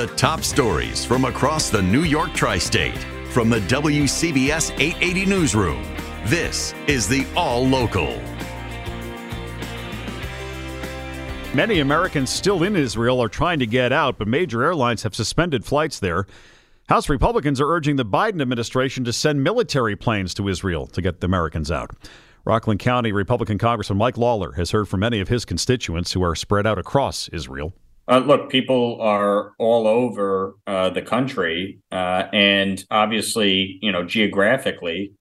The top stories from across the New York tri state from the WCBS 880 Newsroom. This is the All Local. Many Americans still in Israel are trying to get out, but major airlines have suspended flights there. House Republicans are urging the Biden administration to send military planes to Israel to get the Americans out. Rockland County Republican Congressman Mike Lawler has heard from many of his constituents who are spread out across Israel. Uh, look, people are all over uh, the country, uh, and obviously, you know, geographically,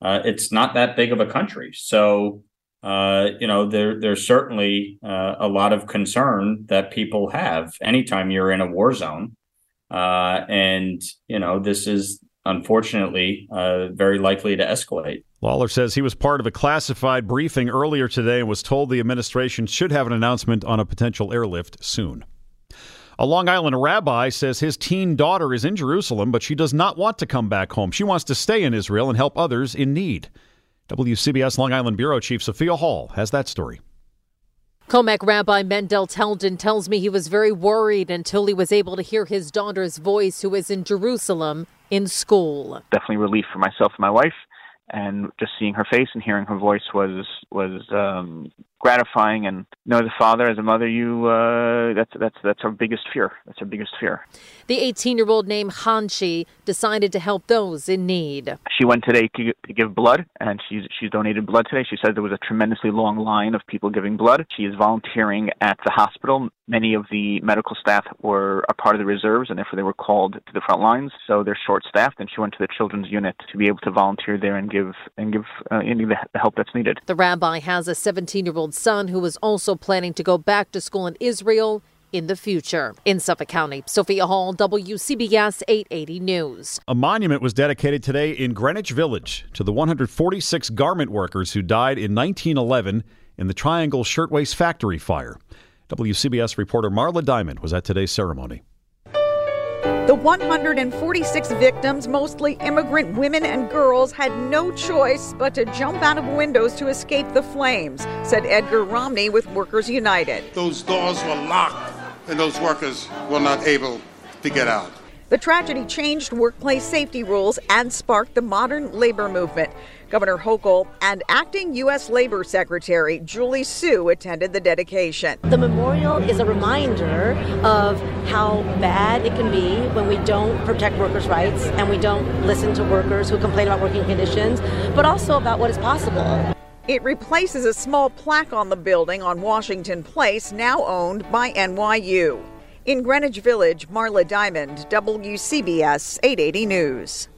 uh, it's not that big of a country. So, uh, you know, there there's certainly uh, a lot of concern that people have anytime you're in a war zone, and you know, this is unfortunately very likely to escalate. Lawler says he was part of a classified briefing earlier today and was told the administration should have an announcement on a potential airlift soon. A Long Island rabbi says his teen daughter is in Jerusalem, but she does not want to come back home. She wants to stay in Israel and help others in need. WCBS Long Island Bureau Chief Sophia Hall has that story. Commack Rabbi Mendel Teldin tells me he was very worried until he was able to hear his daughter's voice, who is in Jerusalem in school. Definitely relief for myself and my wife and just seeing her face and hearing her voice was was um, gratifying. And you know the father as a mother, you uh, that's that's that's our biggest fear. That's our biggest fear. The 18 year old named Hanshi decided to help those in need. She went today to, to give blood, and she's she's donated blood today. She said there was a tremendously long line of people giving blood. She is volunteering at the hospital. Many of the medical staff were a part of the reserves, and therefore they were called to the front lines. So they're short staffed, and she went to the children's unit to be able to volunteer there and give and give uh, any of the help that's needed. The rabbi has a 17 year old son who is also planning to go back to school in Israel in the future. In Suffolk County, Sophia Hall, WCBS 880 News. A monument was dedicated today in Greenwich Village to the 146 garment workers who died in 1911 in the Triangle Shirtwaist Factory fire. WCBS reporter Marla Diamond was at today's ceremony. The 146 victims, mostly immigrant women and girls, had no choice but to jump out of windows to escape the flames, said Edgar Romney with Workers United. Those doors were locked, and those workers were not able to get out. The tragedy changed workplace safety rules and sparked the modern labor movement. Governor Hochul and acting U.S. Labor Secretary Julie Su attended the dedication. The memorial is a reminder of how bad it can be when we don't protect workers' rights and we don't listen to workers who complain about working conditions, but also about what is possible. It replaces a small plaque on the building on Washington Place, now owned by NYU. In Greenwich Village, Marla Diamond, WCBS 880 News.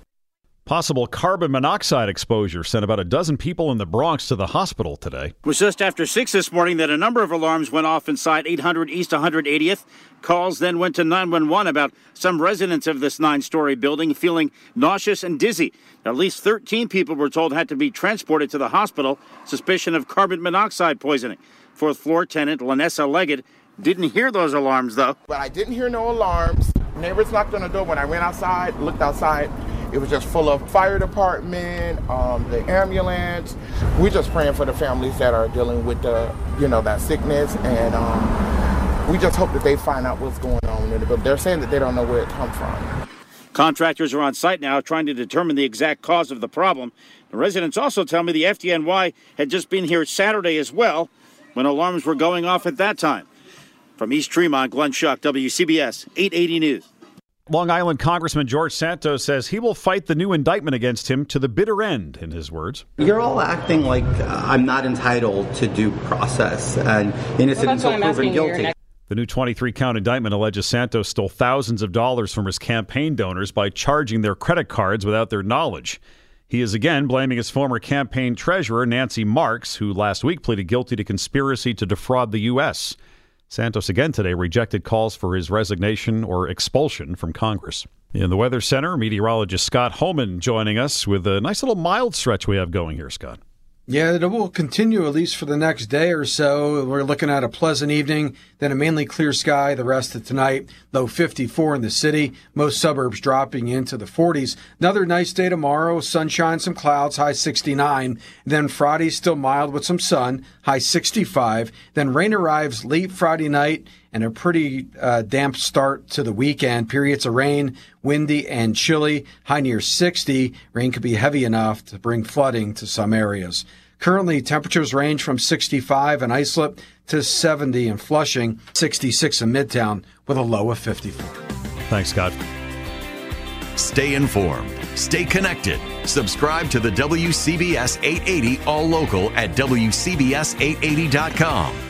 Possible carbon monoxide exposure sent about a dozen people in the Bronx to the hospital today. It was just after 6 this morning that a number of alarms went off inside 800 East 180th. Calls then went to 911 about some residents of this nine story building feeling nauseous and dizzy. At least 13 people were told had to be transported to the hospital, suspicion of carbon monoxide poisoning. Fourth floor tenant Lanessa Leggett didn't hear those alarms though. But I didn't hear no alarms. Neighbors knocked on the door when I went outside, looked outside. It was just full of fire department, um, the ambulance. We're just praying for the families that are dealing with the, you know, that sickness, and um, we just hope that they find out what's going on. But they're saying that they don't know where it comes from. Contractors are on site now trying to determine the exact cause of the problem. The residents also tell me the FDNY had just been here Saturday as well when alarms were going off at that time. From East Tremont, Glenn Schuck, WCBS 880 News. Long Island Congressman George Santos says he will fight the new indictment against him to the bitter end, in his words. You're all acting like uh, I'm not entitled to due process and innocent well, until proven guilty. The new 23 count indictment alleges Santos stole thousands of dollars from his campaign donors by charging their credit cards without their knowledge. He is again blaming his former campaign treasurer, Nancy Marks, who last week pleaded guilty to conspiracy to defraud the U.S. Santos again today rejected calls for his resignation or expulsion from Congress. In the Weather Center, meteorologist Scott Homan joining us with a nice little mild stretch we have going here, Scott. Yeah, it will continue at least for the next day or so. We're looking at a pleasant evening, then a mainly clear sky the rest of tonight. Low 54 in the city, most suburbs dropping into the 40s. Another nice day tomorrow, sunshine, some clouds, high 69. Then Friday still mild with some sun, high 65. Then rain arrives late Friday night and a pretty uh, damp start to the weekend. Periods of rain, windy and chilly, high near 60. Rain could be heavy enough to bring flooding to some areas. Currently, temperatures range from 65 in Islip to 70 in Flushing, 66 in Midtown, with a low of 54. Thanks, Scott. Stay informed. Stay connected. Subscribe to the WCBS 880 All Local at WCBS880.com